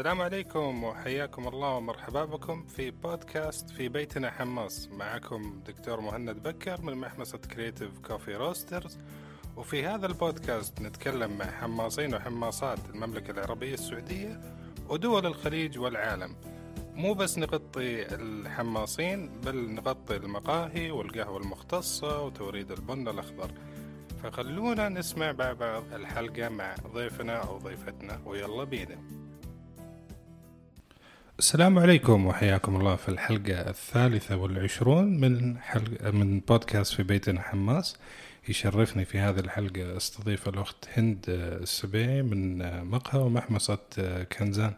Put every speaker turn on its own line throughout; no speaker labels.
السلام عليكم وحياكم الله ومرحبا بكم في بودكاست في بيتنا حماص. معكم دكتور مهند بكر من محمصة Creative Coffee Roasters وفي هذا البودكاست نتكلم مع حماصين وحماصات المملكة العربية السعودية ودول الخليج والعالم. مو بس نغطي الحماصين بل نغطي المقاهي والقهوة المختصة وتوريد البن الأخضر. فخلونا نسمع مع بعض الحلقة مع ضيفنا أو ضيفتنا ويلا بينا. السلام عليكم وحياكم الله في الحلقة الثالثة والعشرون من حلقة من بودكاست في بيتنا حماس. يشرفني في هذه الحلقة أستضيف الأخت هند السبيعي من مقهى ومحمصة كنزان.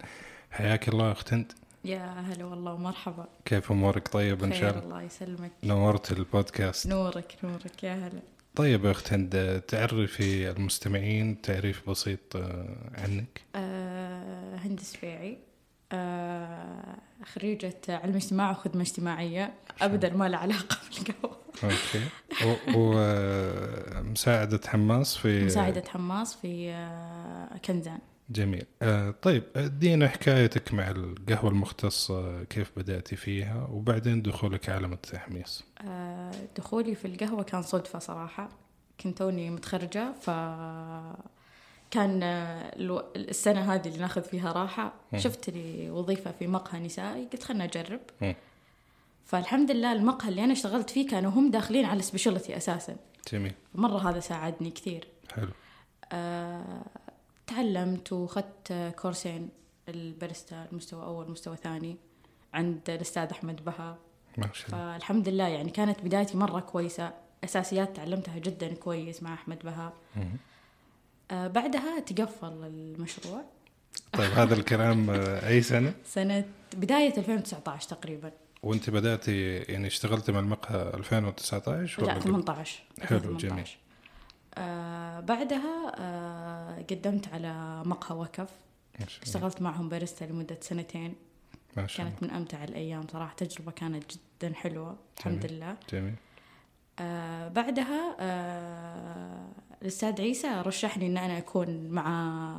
حياك الله أخت هند.
يا هلا والله ومرحبا.
كيف أمورك؟ طيب إن شاء الله.
الله يسلمك.
نورت البودكاست.
نورك نورك يا هلا
طيب أخت هند تعرفي المستمعين تعريف بسيط عنك؟
آه هند آه خريجة علم اجتماع وخدمة اجتماعية. أبدا ما لها علاقة بالقهوة
أوكي. ومساعدة حماس في
مساعدة حماس في آه كنزان.
جميل. آه طيب ادينا حكايتك مع القهوة المختصة كيف بدأتي فيها؟ وبعدين دخولك عالم التحميص.
آه دخولي في القهوة كان صدفة صراحة. كنت توني متخرجة ف كان الو- السنة هذه اللي ناخذ فيها راحة. شفت لي وظيفة في مقهى نسائي قلت خلنا أجرب. فالحمد لله المقهى اللي أنا اشتغلت فيه كانوا هم داخلين على سبيشالتي أساسا.
جميل.
مرة هذا ساعدني كثير.
حلو.
أه تعلمت وأخذت كورسين الباريستا المستوى أول مستوى ثاني عند الأستاذ أحمد بها.
ما شاء الله.
فالحمد لله يعني كانت بدايتي مرة كويسة. أساسيات تعلمتها جدا كويس مع أحمد بها.
مم.
أه بعدها تقفل المشروع.
طيب هذا الكلام آه، أي سنة؟
سنة بداية 2019 تقريبا.
وأنت بدأتي يعني اشتغلتي مع المقهى 2019
لا
قبل؟
18
حلو،
2018.
جميل.
آه بعدها آه قدمت على مقهى وكف اشتغلت معهم باريستا لمدة سنتين.
ما شاء الله.
كانت من أمتع الأيام صراحة. تجربة كانت جدا حلوة الحمد
جميل.
لله.
جميل.
آه بعدها آه الأستاذ عيسى رشحني إن أنا أكون مع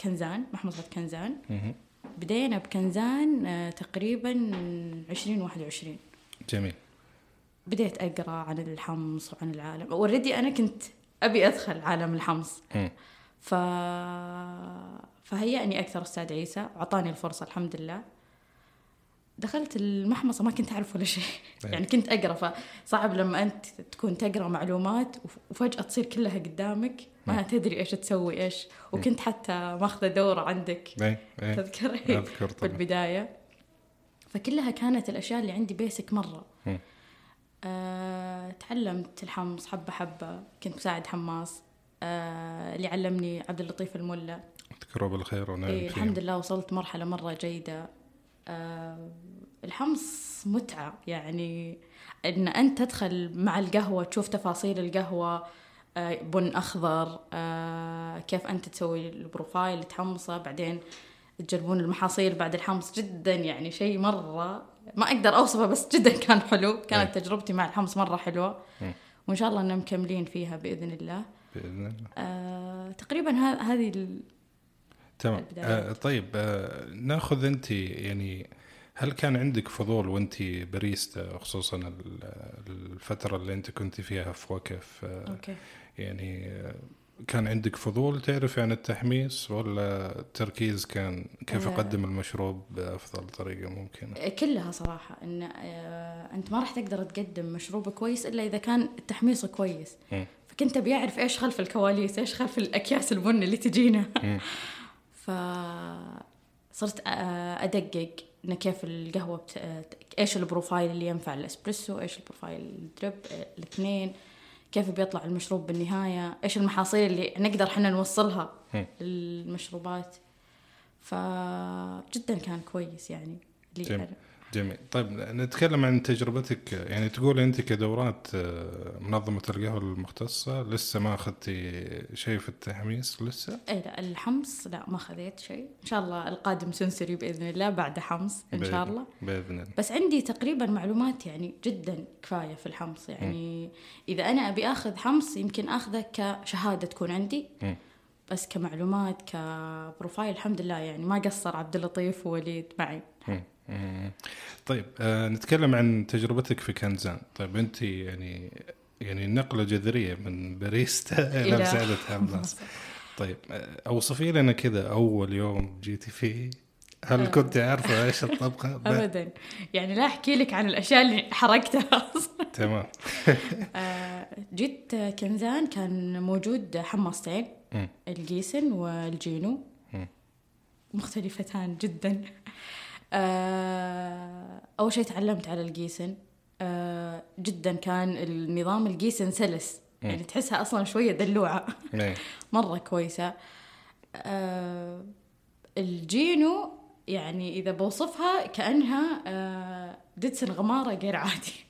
كنزان محمصة كنزان.
مهم.
بدينا بكنزان آه تقريبا 2021
جميل.
بديت أقرأ عن الحمص وعن العالم. اوريدي أنا كنت أبي أدخل عالم الحمص. ف... فهيأني أكثر أستاذ عيسى وأعطاني الفرصة الحمد لله. دخلت المحمصة ما كنت أعرف ولا شيء.
أي.
يعني كنت أقرأ فصعب لما أنت تكون تقرأ معلومات وف- وفجأة تصير كلها قدامك. ما
مم.
تدري إيش تسوي إيش. وكنت حتى ماخذة دورة عندك.
اي
تذكر في البداية. فكلها كانت الأشياء اللي عندي بيسك مرة. أه تعلمت الحمص حبة حبة. كنت مساعد حماص. أه اللي علمني عبد اللطيف الملا.
أذكره بالخير ونعم
إيه. الحمد لله وصلت مرحلة مرة جيدة. الحمص متعة. يعني إن أنت تدخل مع القهوة تشوف تفاصيل القهوة آه، بن أخضر آه، كيف أنت تسوي البروفايل تحمصه بعدين تجربون المحاصيل بعد الحمص جدا. يعني شيء مرة ما أقدر أوصفه بس جدا كان حلو. كانت تجربتي مع الحمص مرة حلوة.
مم.
وإن شاء الله أننا مكملين فيها بإذن الله.
بإذن الله.
آه، تقريبا هذه
تمام. آه طيب آه نأخذ أنت يعني هل كان عندك فضول وأنت باريستا خصوصا ال- الفترة اللي أنت كنت فيها في وكف آه
أوكي
يعني آه كان عندك فضول تعرفي عن التحميص ولا التركيز كان كيف
آه.
اقدم المشروب بأفضل طريقة ممكنة؟
كلها صراحة إن آه، أنت ما راح تقدر تقدم مشروب كويس إلا إذا كان التحميص كويس. فكنت أبي أعرف إيش خلف الكواليس إيش خلف الأكياس البن اللي تجينا. فصرت آه، أدقق إن كيف القهوة بت... آه، إيش ال profile اللي ينفع الإسبريسو إيش ال profile ال drip آه، الاثنين كيف بيطلع المشروب بالنهاية إيش المحاصيل اللي نقدر حنا نوصلها. للمشروبات. فجدا كان كويس يعني. لي
جميل. طيب نتكلم عن تجربتك. يعني تقول أنت كدورات آه، منظمة القهوة المختصة لسه ما اخذتي شيء في التحميص لسه؟
اي لا الحمص لا ما خذيت شيء. إن شاء الله القادم سنسري بإذن الله بعد حمص إن شاء الله.
بإذن الله.
بس عندي تقريبا معلومات يعني جدا كفاية في الحمص. يعني إذا أنا أبي أخذ حمص يمكن أخذه كشهادة تكون عندي.
مم.
بس كمعلومات كبروفايل الحمد لله يعني ما قصر عبد اللطيف ووليد معي.
مم. طيب آه نتكلم عن تجربتك في كنزان طيب انت يعني يعني نقلة جذرية من باريستا
إلى
مساعدة حماس طيب آه، أوصفي لنا كذا أول يوم جيتي فيه هل
آه.
كنت عارفة إيش الطبخة؟
ابدا يعني لا أحكي لك عن الأشياء اللي حرقتها أصلا
تمام
آه، جيت كنزان كان موجود حماصتين
مم.
ال Giesen
وال Genio.
مختلفتان جدا آه، أول شيء تعلمت على ال Giesen. آه، جدا كان النظام ال Giesen سلس. يعني تحسها أصلا شوية دلوعة.
إيه.
مرة كويسة. آه، ال Genio يعني إذا بوصفها كأنها آه، ددسن غمارة قير عادي.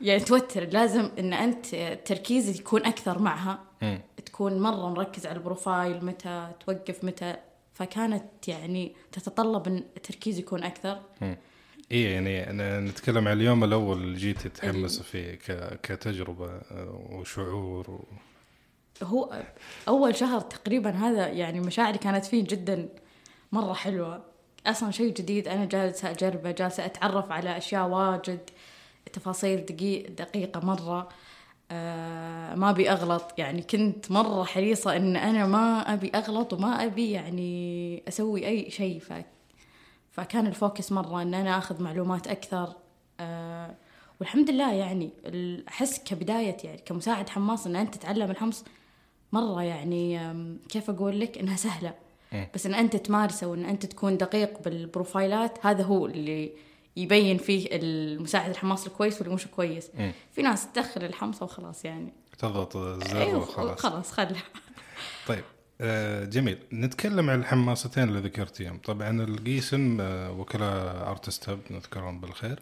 يعني توتر. لازم إن أنت تركيزك يكون أكثر معها.
مم.
تكون مرة مركز على البروفايل متى توقف متى فكانت يعني تتطلب إن التركيز يكون
أكثر. إيه يعني أنا نتكلم عن اليوم الأول اللي جيتي تحمس فيه ك... كتجربة آه، وشعور و...
هو أول شهر تقريبا هذا يعني مشاعري كانت فيه جدا مرة حلوة. أصلا شيء جديد أنا جالسة أجربه جالسة أتعرف على أشياء واجد تفاصيل دقيق دقيقة مرة. آه ما أبي أغلط. يعني كنت مرة حريصة إن أنا ما أبي أغلط وما أبي يعني أسوي أي شيء. ف فكان الفوكس مرة إن أنا أخذ معلومات أكثر. آه والحمد لله يعني احس كبداية يعني كمساعد حماس إن أنت تتعلم الحمص مرة يعني كيف أقول لك؟ إنها سهلة.
مم.
بس إن أنت تمارسه وإن أنت تكون دقيق بالبروفايلات هذا هو اللي يبين فيه المساعد الحماس الكويس واللي مش كويس.
مم.
في ناس تدخل الحمصة وخلاص يعني.
تضغط الزر
أيوة،
وخلاص.
خلاص خلها.
طيب آه، جميل. نتكلم عن الحماستين اللي ذكرتيهم. طبعا القيسم آه، وكلاء أرتست هب نذكرهم بالخير.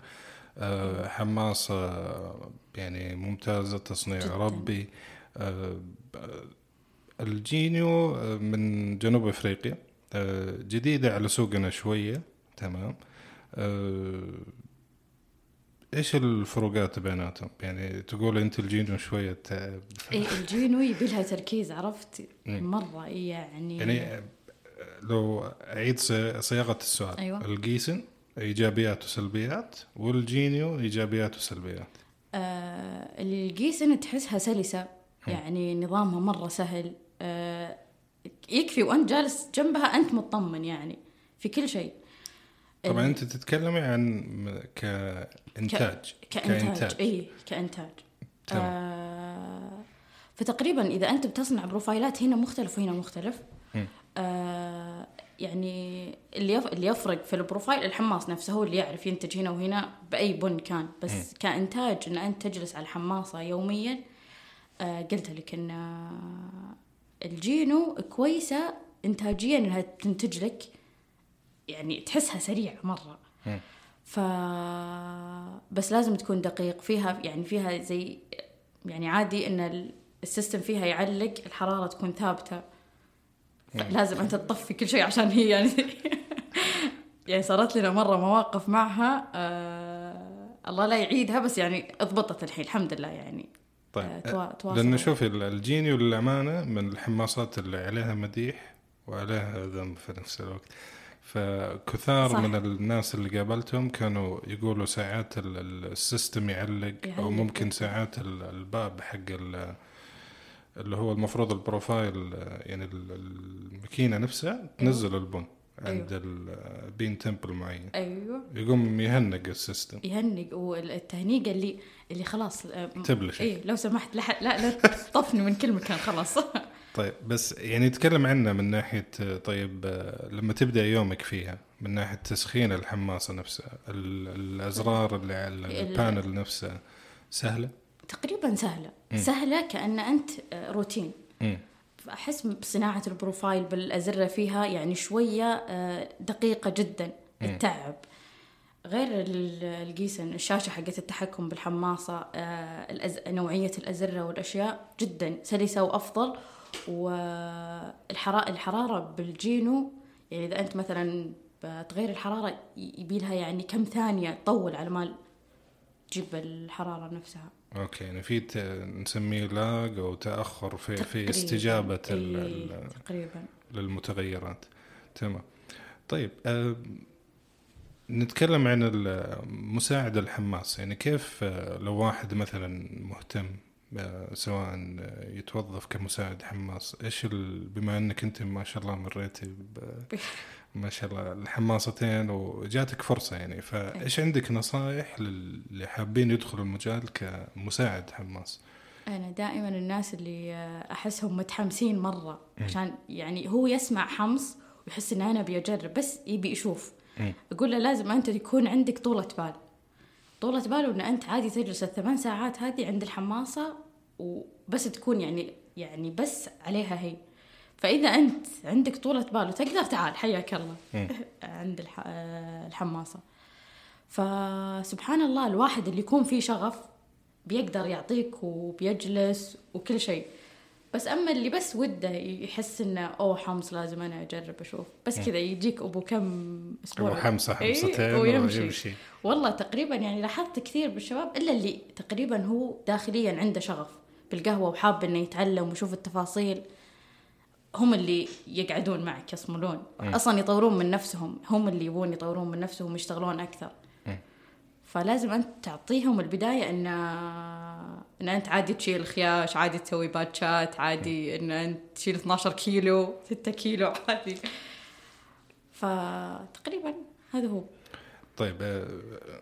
آه، حماسة يعني ممتازة تصنيع
جداً.
ربي. آه، آه، الجينيو آه، من جنوب أفريقيا. آه، جديدة على سوقنا شوية. تمام. آه، إيش الفروقات بيناتهم؟ يعني تقول أنت ال Genio شوية تعب
اي ال Genio يبي لها تركيز عرفت؟
مم.
مرة يعني
يعني لو أعيد صي- صياغة السؤال.
أيوة.
ال Giesen ايجابيات وسلبيات وال Genio ايجابيات وسلبيات
آه ال Giesen تحسها سلسة. يعني نظامها مرة سهل. آه يكفي وأنت جالس جنبها أنت مطمن يعني في كل شيء.
طبعا أنت تتكلمي عن م- كإنتاج
كإنتاج إي كإنتاج
تمام.
آه فتقريبا إذا أنت بتصنع بروفايلات هنا مختلف وهنا مختلف. آه يعني اللي يف... اللي يفرق في البروفايل الحماص نفسه هو اللي يعرف ينتج هنا وهنا بأي بن كان بس كإنتاج إن أنت تجلس على الحماصة يوميا آه قلت لك إن آه، ال Genio كويسة إنتاجيا إنها تنتج لك يعني تحسها سريعة مرة. ف بس لازم تكون دقيق. فيها يعني فيها زي يعني عادي إن ال- ال system فيها يعلق الحرارة تكون ثابتة. لازم أنت تطفي كل شيء عشان هي يعني يعني صارت لنا مرة مواقف معها آه الله لا يعيدها بس يعني اضبطت الحين الحمد لله يعني. آه،
طيب
توا- تواصل.
لأنه شوفي ال- ال Genio للامانه من الحماصات اللي عليها مديح وعليها ذم في نفس الوقت. فكثار
صح.
من الناس اللي قابلتهم كانوا يقولوا ساعات ال- ال- ال system يعلق أو
يعلق.
ممكن ساعات ال- الباب حق ال- اللي هو المفروض ال profile يعني ال- الماكينة نفسها تنزل البن عند ال bean temp ال معين
أيوه
يقوم يهنق ال system
يهنق والتهنيقه اللي اللي خلاص آه،
تبلش.
اي لو سمحت لا لا لا تطفني من كل مكان خلاص
طيب بس يعني نتكلم عنها من ناحية آه، طيب لما تبدأ يومك فيها من ناحية تسخين الحماصة نفسها ال- الأزرار اللي على
ال-
ال panel نفسها سهلة؟
تقريبا سهلة. سهلة كأن أنت آه، روتين.
مم.
أحس بصناعه ال profile بالأزرة فيها يعني شوية آه، دقيقة جدا التعب. غير ال- ال Giesen الشاشة حقت التحكم بالحماصة آه،. نوعية الأزرة والأشياء جدا سلسة وأفضل. والحراره الحرارة بال Genio يعني إذا أنت مثلا بتغير الحرارة يبي لها يعني كم ثانية تطول على ما تجيب الحرارة نفسها.
okay يعني في نسميه lag أو تأخر في في. استجابة
إيه،
ال-
تقريبا.
للمتغيرات. تمام. طيب آه، نتكلم عن المساعد الحماس. يعني كيف آه، لو واحد مثلا مهتم سواء يتوظف كمساعد حماس. إيش بما إنك أنت ما شاء الله مريتي ب- ما شاء الله الحماصتين وجاتك فرصة يعني فإيش عندك نصائح للي حابين يدخلوا المجال كمساعد حماس؟
أنا دائما الناس اللي أحسهم متحمسين مرة عشان يعني هو يسمع حمص ويحس إن أنا بيجرب بس يبي يشوف.
مم.
أقول له لازم أنت يكون عندك طولة بال. طولة بال وإن أنت عادي تجلس الثمان ساعات هذه عند الحماصة وبس تكون يعني يعني بس عليها هي. فإذا أنت عندك طولة بال وتقدر تعال حياك الله.
مم.
عند الح... آه، الحماصة. فسبحان الله الواحد اللي يكون فيه شغف بيقدر يعطيك وبيجلس وكل شيء. بس أما اللي بس وده يحس إنه أوه حمص لازم أنا أجرب أشوف. بس كذا يجيك أبو كم أسبوع
أو حمصه
إيه،
حمصتين
ويمشي.
ويمشي
والله تقريبا يعني لاحظت كثير بالشباب إلا اللي تقريبا هو داخليا عنده شغف بالقهوة وحاب إنه يتعلم ويشوف التفاصيل هم اللي يقعدون معك يصملون. أصلا يطورون من نفسهم هم اللي يبون يطورون من نفسهم ويشتغلون
أكثر.
فلازم أنت تعطيهم البداية إن إن أنت عادي تشيل خياش عادي تسوي باتشات عادي إن أنت تشيل 12 كيلو 6 كيلو عادي فتقريبا هذا هو
طيب آه،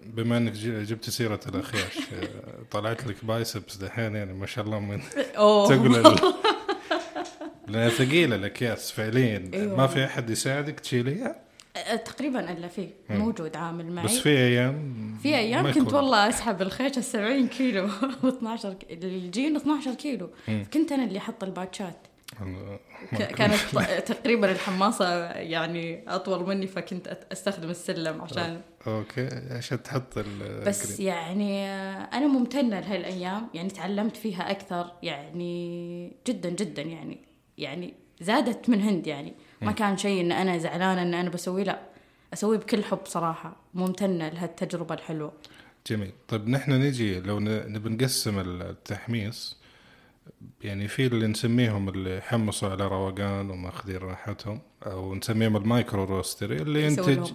بما إنك جبت سيرة الاخياش آه، طلعت لك بايسبس دحين يعني ما شاء الله من تقول. لانها ثقيلة الأكياس فعليا
أيوة.
ما في أحد يساعدك تشيليها
تقريبا إلا فيه موجود عامل معي.
بس في أيام
في
أيام
كنت. والله أسحب الخيش ال 70 كيلو و12 الجين 12 كيلو. كنت أنا اللي أحط الباتشات. كانت تقريبا الحماصة يعني أطول مني فكنت أستخدم السلم عشان
أوكي عشان تحط ال
بس. يعني أنا ممتنة لهالأيام. يعني تعلمت فيها أكثر يعني جدا جدا يعني يعني زادت من هند يعني. ما كان شيء إن أنا زعلانة إن أنا بسويه لا. أسويه بكل حب صراحة ممتنة لهالتجربة الحلوة.
جميل. طيب نحن نجي لو نبي نقسم التحميص يعني في اللي نسميهم اللي يحمصوا على روقان وماخذين راحتهم. أو نسميهم ال micro roastery
اللي
ينتج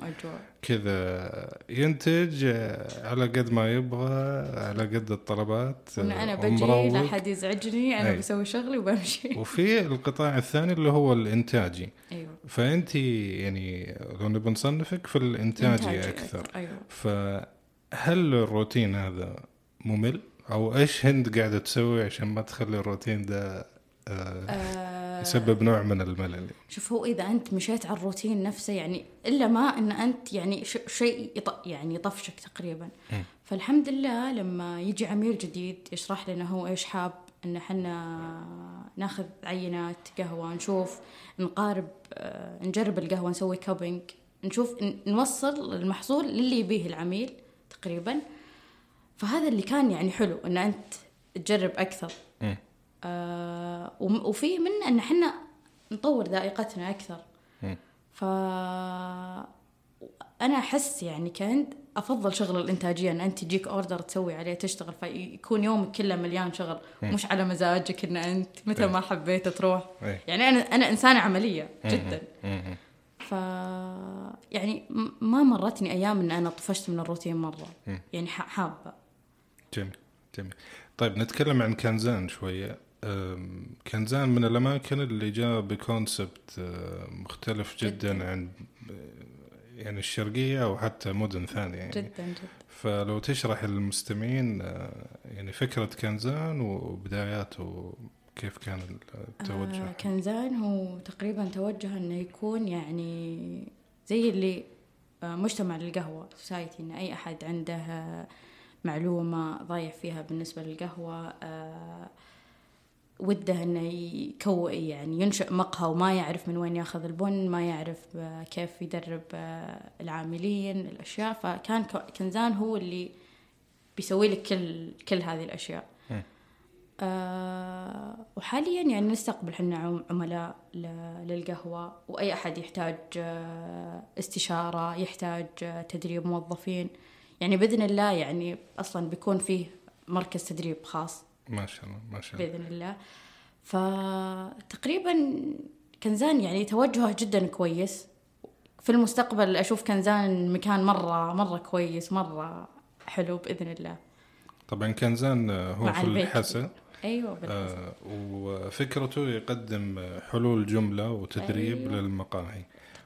كذا. ينتج آه، على قد ما يبغى على قد الطلبات
ان أنا
آه،
بجي. لا حد يزعجني أنا
أي.
بسوي شغلي وبمشي.
وفي القطاع الثاني اللي هو الإنتاجي.
أيوه.
فانت يعني لو نبي نصنفك في الإنتاجي
إنتاجي
أكثر
أيوه.
فهل الروتين هذا ممل؟ أو إيش هند قاعدة تسوي عشان ما تخلي الروتين ده آه،
آه،
يسبب نوع من الملل
شوف هو إذا أنت مشيت على الروتين نفسه يعني إلا ما إن أنت يعني شيء. يعني يطفشك تقريبا
مم.
فالحمد لله لما يجي عميل جديد يشرح لنا هو إيش حاب إن إحنا ناخذ عينات قهوة نشوف نقارب آه، نجرب القهوة نسوي cupping نشوف نوصل المحصول للي يبيه العميل تقريبا فهذا اللي كان يعني حلو إن أنت تجرب
أكثر.
آه وفي من إن إحنا نطور ذائقتنا
أكثر.
ف أنا أحس يعني كنت أفضل شغل الإنتاجية إن أنت تجيك order تسوي عليه تشتغل فيكون يومك كله مليان شغل. مش على مزاجك إن أنت متى ما حبيت تروح.
أي.
يعني أنا أنا إنسانة عملية جدا. ف يعني م- ما مرتني أيام إن أنا طفشت من الروتين
مرة.
يعني حابة.
جميل جميل. طيب نتكلم عن كنزان شوية. أم، كنزان من الأماكن اللي جاء بكونسبت مختلف جدا. عن يعني الشرقية أو حتى مدن ثانية يعني.
جدا جدا.
فلو تشرح للمستمعين يعني فكرة كنزان وبداياته كيف كان التوجه؟
آه كنزان هو تقريبا توجه إنه يكون يعني زي اللي آه مجتمع للقهوة سوسايتي إن أي أحد عنده معلومة ضايع فيها بالنسبة للقهوة آه وده إنه يكو يعني ينشئ مقهى وما يعرف من وين ياخذ البن ما يعرف آه، كيف يدرب آه، العاملين الأشياء. فكان كنزان هو اللي بيسوي لك كل كل هذه
الأشياء.
آه وحاليا يعني نستقبل حنا عم- عملاء للقهوة وأي أحد يحتاج آه استشارة يحتاج تدريب موظفين. يعني بإذن الله يعني أصلا بيكون فيه مركز تدريب خاص.
ما شاء الله ما شاء الله
بإذن الله فتقريبا كنزان يعني توجهه جدا كويس في المستقبل أشوف كنزان مكان مرة مرة كويس مرة حلو بإذن الله
طبعا كنزان آه، هو في. الحسا
أيوه بالحسن.
آه وفكرته يقدم حلول جملة وتدريب
أيوة.
للمقاهي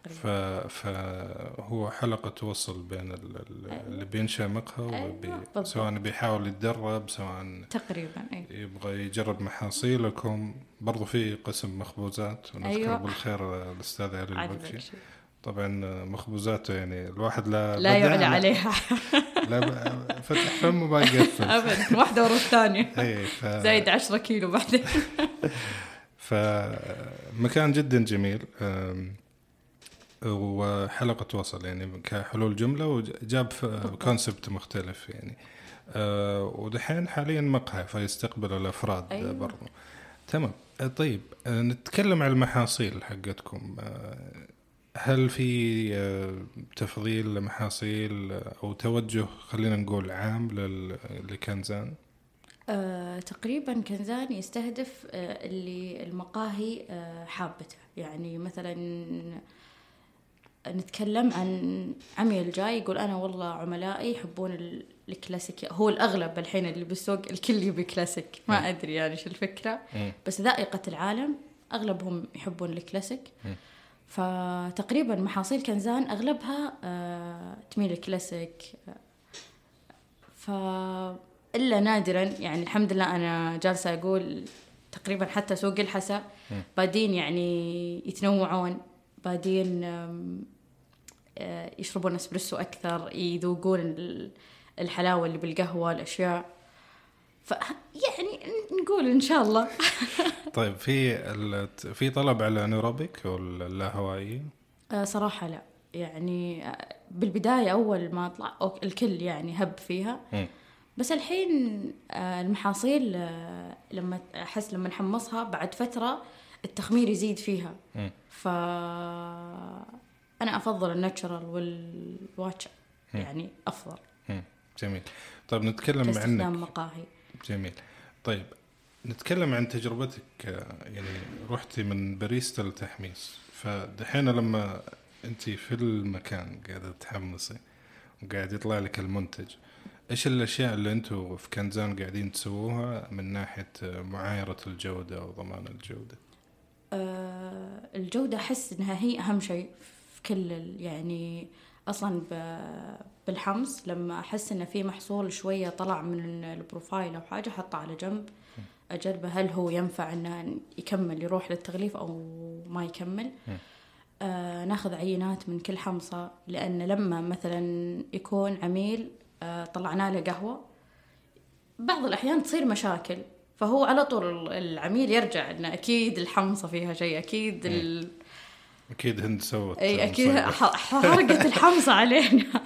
ف... فهو حلقة توصل بين ال- ال- اللي بينشأ مقهى
أيوة،
وبي... سواء بيحاول يتدرب سواء
تقريبا اي
يبغى يجرب محاصيلكم. برضو في قسم مخبوزات ونذكر
أيوة.
بالخير الأستاذ علي البكشي
بكشي.
طبعا مخبوزاته يعني الواحد لا
لا يعلى عليها.
لا فتح فمه ما يقفل.
ابدا واحدة ورا الثانية.
اي ف...
زايد 10 كيلو بعدين.
فمكان جدا جميل. وحلقة وصل يعني كحلول جملة وجاب كونسبت مختلف يعني. أه، ودحين حاليا مقهى فيستقبل الأفراد
أيوة.
برضو. تمام. أه، طيب أه، نتكلم عن المحاصيل حقتكم. أه، هل في أه، تفضيل لمحاصيل أو توجه خلينا نقول عام لكنزان؟
آه، تقريبا كنزان يستهدف آه، اللي المقاهي آه، حابته. يعني مثلا نتكلم عن عميل جاي يقول أنا والله عملائي يحبون ال- الكلاسيك. هو الأغلب الحين اللي بالسوق الكل يبي كلاسيك. ما أدري يعني شو
الفكرة.
بس ذائقة العالم أغلبهم يحبون الكلاسيك. فتقريبا محاصيل كنزان أغلبها آه، تميل الكلاسيك. ف إلا نادرا يعني الحمد لله أنا جالسة أقول تقريبا حتى سوق الحسا. بادين يعني يتنوعون. بادين يشربون اسبريسو أكثر يذوقون ال- الحلاوة اللي بالقهوة الأشياء. ف يعني نقول إن شاء الله.
طيب في في طلب على انيروبيك واللاهوائي
آه، صراحة لا. يعني آه، بالبداية أول ما اطلع أوك- الكل يعني هب فيها. بس الحين آه، المحاصيل آه، لما أحس لما نحمصها بعد فترة التخمير يزيد فيها. ف أنا أفضل الناتشرال والواتش. يعني أفضل.
مم. جميل. طيب نتكلم عنك.
مقاهي.
جميل. طيب نتكلم عن تجربتك يعني رحتي من باريستا لتحميص فدحين لما أنت في المكان قاعدة تحمصي وقاعد يطلع لك المنتج إيش الأشياء اللي أنتم في كنزان قاعدين تسووها من ناحية معايرة الجودة وضمان الجودة؟
آه، الجودة أحس إنها هي أهم شيء كل يعني أصلا ب- بالحمص لما أحس إن في محصول شوية طلع من البروفايل أو حاجة أحطه على جنب أجربه هل هو ينفع إنه يكمل يروح للتغليف أو ما يكمل. آه ناخذ عينات من كل حمصة لأن لما مثلا يكون عميل آه طلعنا له قهوة بعض الأحيان تصير مشاكل فهو على طول العميل يرجع إنه أكيد الحمصة فيها شيء أكيد ال...
أكيد هند سوت إي
أكيد حرقت الحمصه علينا.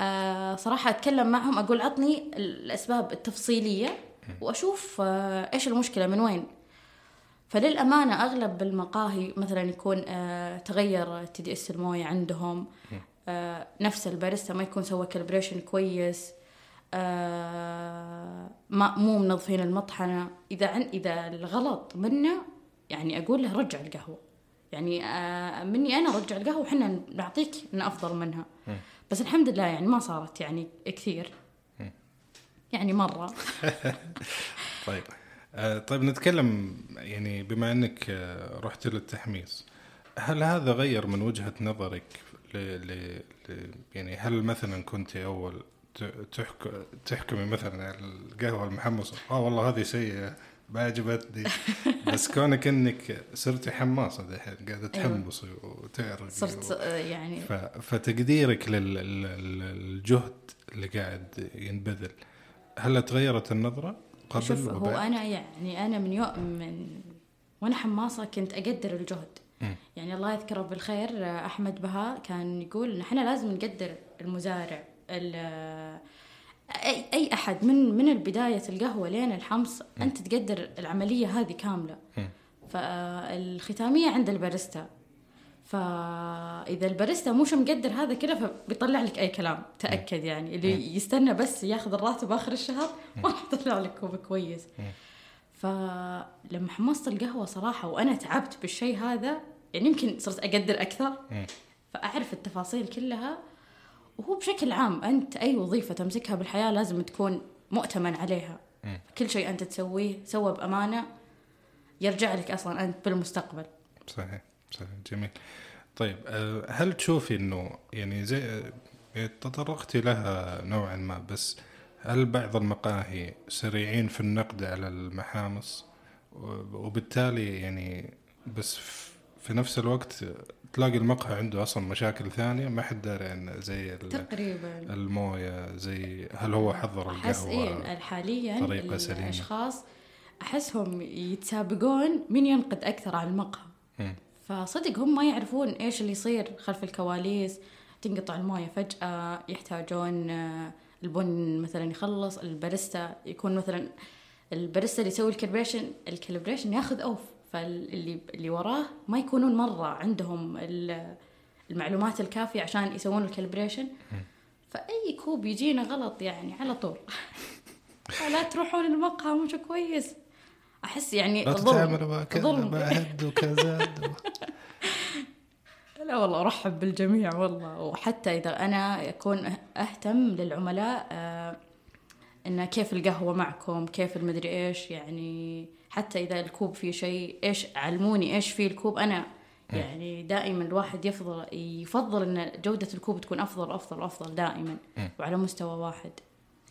آه صراحة أتكلم معهم أقول عطني الأسباب التفصيلية وأشوف آه إيش المشكلة من وين؟ فللأمانة أغلب المقاهي مثلا يكون آه تغير TDS الموية عندهم. آه نفس الباريستا ما يكون سوى calibration كويس. آه ما مو منظفين المطحنة. إذا عن إذا الغلط منه يعني أقول له رجع القهوة. يعني آه مني أنا رجع القهوة وحنا نعطيك إن أفضل منها. بس الحمد لله يعني ما صارت يعني كثير. يعني مرة.
طيب آه، طيب نتكلم يعني بما إنك آه، رحت للتحميص هل هذا غير من وجهة نظرك ل... ل... يعني هل مثلا كنت أول. تحكمي مثلا على القهوة المحمصة؟ آه والله هذه سيئة. ما عجبتني بس كونك إنك صرتي حماصة دحين قاعدة تحمصي وتعرقي
صرت. آه يعني
ف... فتقديرك لل... لل- للجهد اللي قاعد ينبذل هل تغيرت النظرة قبل
شوف هو؟ أنا يعني أنا من يوم من وأنا حماصة كنت أقدر الجهد. يعني الله يذكره بالخير آه، أحمد بهاء كان يقول إحنا لازم نقدر المزارع ال- أي أي أحد من من البداية القهوة لين الحمص أنت تقدر العملية هذه
كاملة.
فالختامية عند الباريستا. فإذا الباريستا مش مقدر هذا كله فبيطلع لك أي كلام تأكد يعني. اللي يستنى بس ياخذ الراتب آخر الشهر ما راح يطلع لك كوب كويس. فلما حمصت القهوة صراحة وأنا تعبت بالشيء هذا يعني يمكن صرت أقدر أكثر. فأعرف التفاصيل كلها وهو بشكل عام أنت أي وظيفة تمسكها بالحياة لازم تكون مؤتمن عليها. كل شيء أنت تسويه سوى بأمانة يرجع لك أصلا أنت بالمستقبل.
صحيح صحيح جميل. طيب آه، هل تشوفي إنه يعني زي آه، تطرقتي لها نوعا ما بس هل بعض المقاهي سريعين في النقد على المحامص؟ وبالتالي يعني بس في نفس الوقت تلاقي المقهى عنده أصلا مشاكل ثانية ما حد داري عنها زي
تقريبا.
الموية زي هل هو حضر القهوة
إيه حاليا طريقه سليمة؟ الأشخاص أحسهم يتسابقون مين ينقد أكثر على المقهى. فصدق هم ما يعرفون إيش اللي يصير خلف الكواليس. تنقطع الموية فجأة يحتاجون آه، البن مثلا يخلص الباريستا يكون مثلا الباريستا اللي يسوي ال calibration ال calibration ياخذ off. فاللي اللي وراه ما يكونون مرة عندهم المعلومات الكافية عشان يسوون ال calibration فأي كوب يجينا غلط يعني على طول. لا تروحون المقهى مش كويس. أحس يعني
تتعاملوا مع كذا مع هد وكذا.
لا والله أرحب بالجميع والله. وحتى إذا أنا أكون أهتم للعملاء آه انه كيف القهوة معكم كيف المدري إيش يعني حتى إذا الكوب فيه شيء إيش علموني إيش فيه الكوب أنا؟ يعني دائما الواحد يفضل يفضل إن جودة الكوب تكون أفضل أفضل أفضل دائما وعلى مستوى واحد.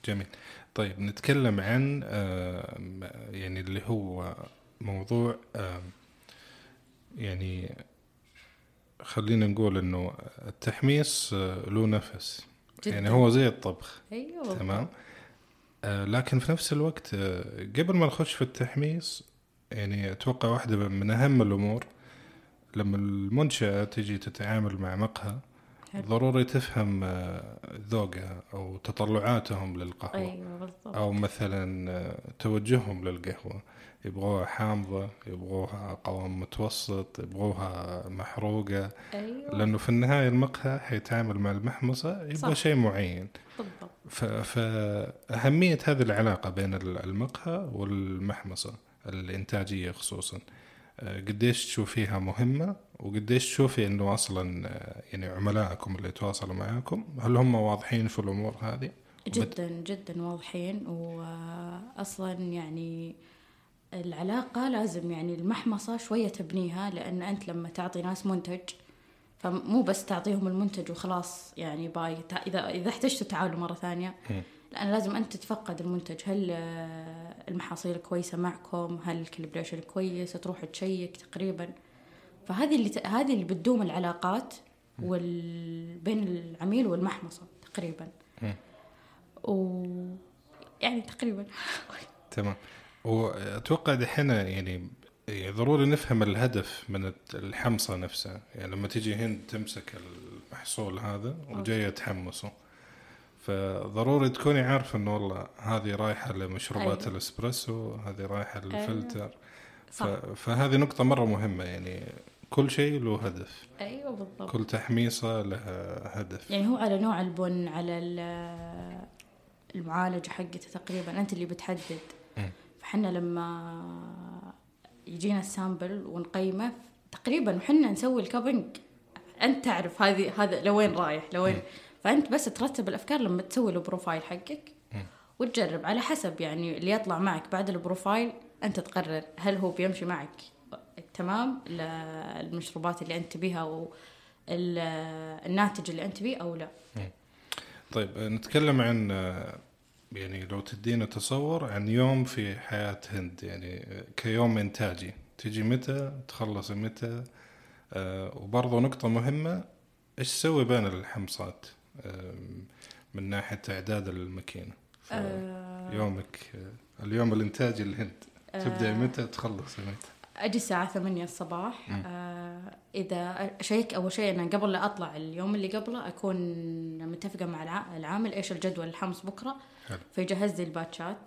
جميل. طيب نتكلم عن آه، يعني اللي هو موضوع آه، يعني خلينا نقول إنه التحميص آه، له نفس. جدا. يعني هو زي الطبخ.
أيوه.
تمام؟ لكن في نفس الوقت قبل ما نخش في التحميص يعني أتوقع واحدة من أهم الأمور لما المنشأة تجي تتعامل مع مقهى ضروري تفهم آه، ذوقها أو تطلعاتهم للقهوة.
أيوة بالضبط.
أو مثلا آه، توجههم للقهوة. يبغوها حامضة يبغوها قوام متوسط يبغوها محروقة.
أيوة.
لأنه في النهاية المقهى حيتعامل مع المحمصة يبغى شيء معين.
بالضبط.
فاهميه هذه العلاقة بين المقهى والمحمصة الإنتاجية خصوصا. قديش تشوفيها مهمة وقديش تشوفي إنه أصلا آه، يعني عملائكم اللي يتواصلوا معاكم هل هم واضحين في الأمور هذه؟
جدا جدا واضحين واصلا يعني العلاقة لازم يعني المحمصة شوية تبنيها لأن أنت لما تعطي ناس منتج فمو بس تعطيهم المنتج وخلاص يعني bye إذا إذا احتجتوا تعالوا مرة ثانية لأن لازم أنت تتفقد المنتج. هل آه، المحاصيل كويسة معكم؟ هل ال calibration كويس؟ تروح تشيك تقريبا. فهذه اللي ت... هذه اللي بتدوم العلاقات وال... بين العميل والمحمصة تقريبا. و يعني تقريبا.
تمام. وأتوقع دحين يعني ضروري نفهم الهدف من الحمصة نفسها. يعني لما تيجي هند تمسك المحصول هذا وجاية تحمصه. فضروري تكوني عارفة إنه والله هذه رايحة لمشروبات أيوة. الإسبريسو هذه رايحة للفلتر. أيوة. فهذه نقطة مرة مهمة يعني كل شيء له هدف.
أيوه بالضبط.
كل تحميصة لها هدف.
يعني هو على نوع البن على المعالجة حقته تقريبا أنت اللي بتحدد. فحنا لما يجينا ال sample ونقيمه تقريبا وحنا نسوي ال cupping أنت تعرف هذه هذا لوين رايح؟ لوين؟ فأنت بس ترتب الأفكار لما تسوي ال profile حقك وتجرب. على حسب يعني اللي يطلع معك بعد ال profile أنت تقرر هل هو بيمشي معك تمام للمشروبات اللي أنت تبيها أو الناتج اللي أنت بيه أو لا.
طيب نتكلم عن يعني لو تدينا تصور عن يوم في حياة هند يعني كيوم إنتاجي. تجي متى تخلص متى؟ آه وبرضه نقطة مهمة إيش تسوي بين الحمصات؟ من ناحية إعداد الماكينة. آه. يومك اليوم الانتاجي الهند تبدأ آه. متى تخلص متى
أجي الساعة ثمانية الصباح. آه إذا أشيك أول شيء أنا قبل لا أطلع اليوم اللي قبله أكون متفقة مع العامل إيش الجدول الحمص بكرة. حلو. فيجهز لي الباتشات.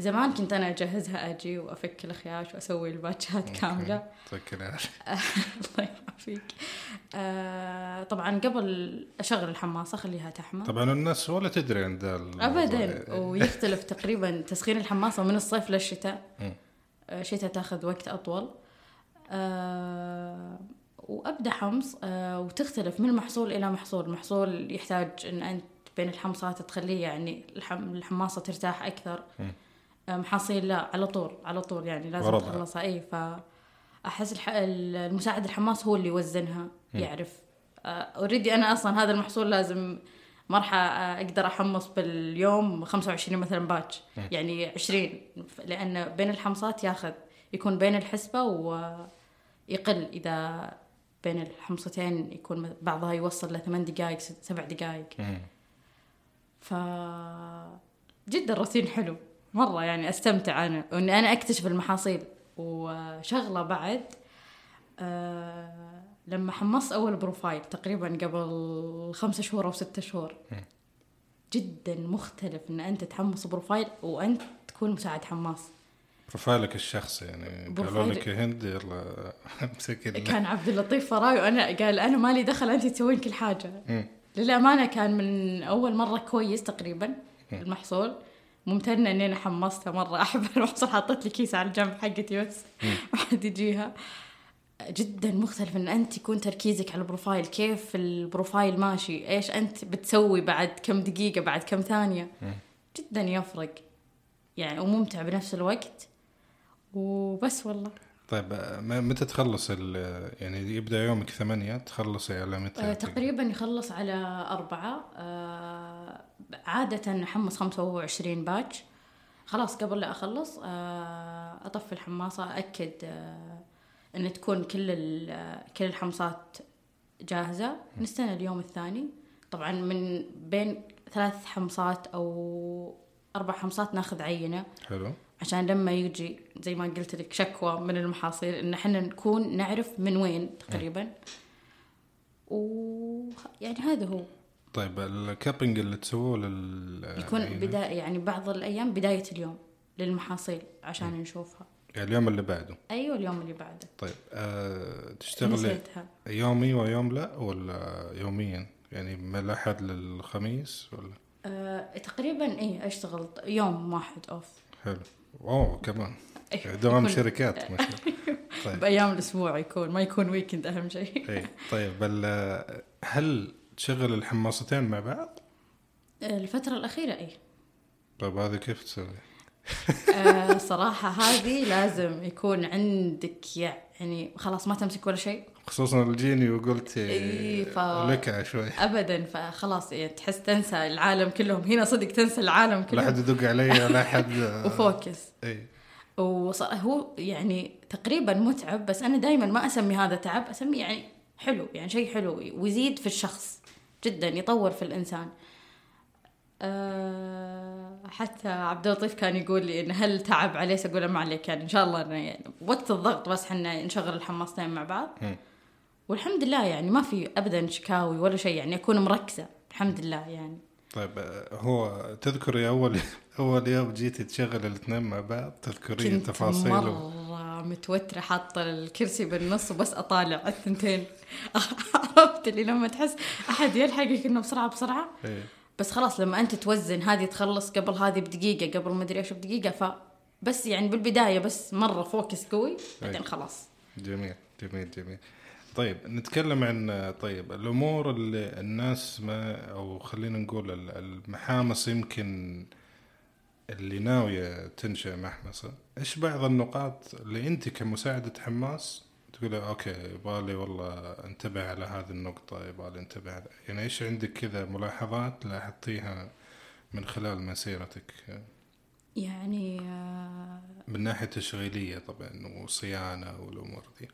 زمان كنت أنا أجهزها أجي وأفك الخياش وأسوي الباتشات
كاملة.
الله يعافيك. آه طبعا قبل أشغل الحماصه أخليها تحمى.
طبعا الناس ولا تدري عن ذا الموضوع.
ابدا ويختلف تقريبا تسخين الحماصه من الصيف للشتاء.
مم.
آه، شتاء تأخذ وقت أطول. آه وأبدأ حمص. آه وتختلف من محصول إلى محصول. محصول يحتاج إن أنت بين الحمصات تخليه يعني الحم الحماصة ترتاح أكثر. محاصيل لا على طول على طول يعني لازم. تخلصها اي ف احس الح... المساعد الحماص هو اللي يوزنها. يعرف already أنا أصلا هذا المحصول لازم ما راح أقدر أحمص باليوم 25 مثلا
batch.
يعني 20 لأن بين الحمصات ياخذ يكون بين الحسبة ويقل إذا بين الحمصتين يكون بعضها يوصل لثمان دقائق سبع دقائق. ف جدا روتين حلو مرة يعني أستمتع أنا وإني أنا أكتشف المحاصيل وشغلة بعد آه لما حمصت أول بروفايل تقريبا قبل خمسة شهور أو ستة شهور. جدا مختلف إن أنت تحمص profile وأنت تكون مساعد حماص
profile ك الشخصي يعني قالوا لك هند يلا امسك ال-
كان عبد اللطيف فراي وأنا قال أنا مالي دخل أنت تسوين كل حاجة
مم.
للأمانة كان من أول مرة كويس تقريبا. المحصول ممتنة إني أنا حمصتها مرة. أحب المحصول حطيت لي كيس على الجنب حقتي بس. ما حد يجيها. جدا مختلف إن أنت يكون تركيزك على ال profile. كيف ال profile ماشي؟ إيش أنت بتسوي بعد كم دقيقة بعد كم ثانية؟
مم.
جدا يفرق. يعني وممتع بنفس الوقت. وبس والله.
طيب متى تخلص ال- يعني يبدأ يومك ثمانية تخلصي على متى؟
آه، تقريبا يخلص على أربعة. آه، عادة أحمص خمسة وعشرين باتش خلاص قبل لا أخلص آه، أطفي الحماصة أكد أن تكون كل كل الحمصات جاهزة. نستنى اليوم الثاني. طبعا من بين ثلاث حمصات أو أربع حمصات ناخذ عينة.
حلو.
عشان لما يجي زي ما قلت لك شكوى من المحاصيل إن إحنا نكون نعرف من وين تقريبا. و يعني هذا هو.
طيب الكابينج اللي تسووه لل
يكون بداية يعني بعض الأيام بداية اليوم للمحاصيل عشان نشوفها.
يعني اليوم اللي بعده.
أيوه اليوم اللي بعده.
طيب تشتغلي
نسيتها.
يومي ويوم لا ولا يوميا؟ يعني من الأحد للخميس ولا؟
آه تقريبا إيه أشتغل يوم واحد off
حلو. اوه كمان.
إيه،
دوام
يكون.
شركات ما شاء الله. طيب.
بأيام الأسبوع يكون ما يكون weekend أهم شيء.
اي طيب ال- هل تشغل الحماصتين مع بعض؟
الفترة الأخيرة إيه.
طيب هذا كيف تسوي؟
آه صراحة هذه لازم يكون عندك يعني خلاص ما تمسك ولا شيء.
خصوصا الجيني وقلت
إي، ف-
لكعة شوي.
ابدا فخلاص يعني تحس تنسى العالم كلهم. هنا صدق تنسى العالم
لا
كلهم.
حد يدق علي ولا حد.
وفوكس.
إي.
وهو يعني تقريبا متعب بس أنا دائما ما أسمي هذا تعب أسميه يعني حلو يعني شيء حلو ويزيد في الشخص جدا يطور في الإنسان. أه حتى عبد اللطيف كان يقول لي انه هل تعب عليه؟ أقول ما عليك يعني إن شاء الله يعني وقت الضغط بس حنا نشغل الحماصتين مع بعض. والحمد لله يعني ما في ابدا شكاوي ولا شيء يعني أكون مركزة الحمد لله يعني.
طيب هو تذكري أول أول يوم جيتي تشغل الاثنين مع بعض تذكرين
كنت
تفاصيل و-
مرة متوترة حاطة الكرسي بالنص وبس أطالع الثنتين. عرفت اللي لما تحس أحد يلحقك إنه بسرعة بسرعة.
إيه.
بس خلاص لما أنت توزن هذه تخلص قبل هذه بدقيقة قبل ما أدري إيش بدقيقة ف بس يعني بالبداية بس مرة فوكس قوي بعدين
أي.
خلاص.
جميل جميل جميل. طيب نتكلم عن طيب الأمور اللي الناس ما أو خلينا نقول ال- المحامص يمكن اللي ناوية تنشأ محمصة إيش بعض النقاط اللي أنت كمساعدة حماس تقول أوكي يبغالي والله انتبه على هذه النقطة يبغالي انتبه على يعني إيش عندك كذا ملاحظات لاحظتيها من خلال مسيرتك؟
يعني آه،
من ناحية تشغيلية طبعا وصيانة والأمور دي.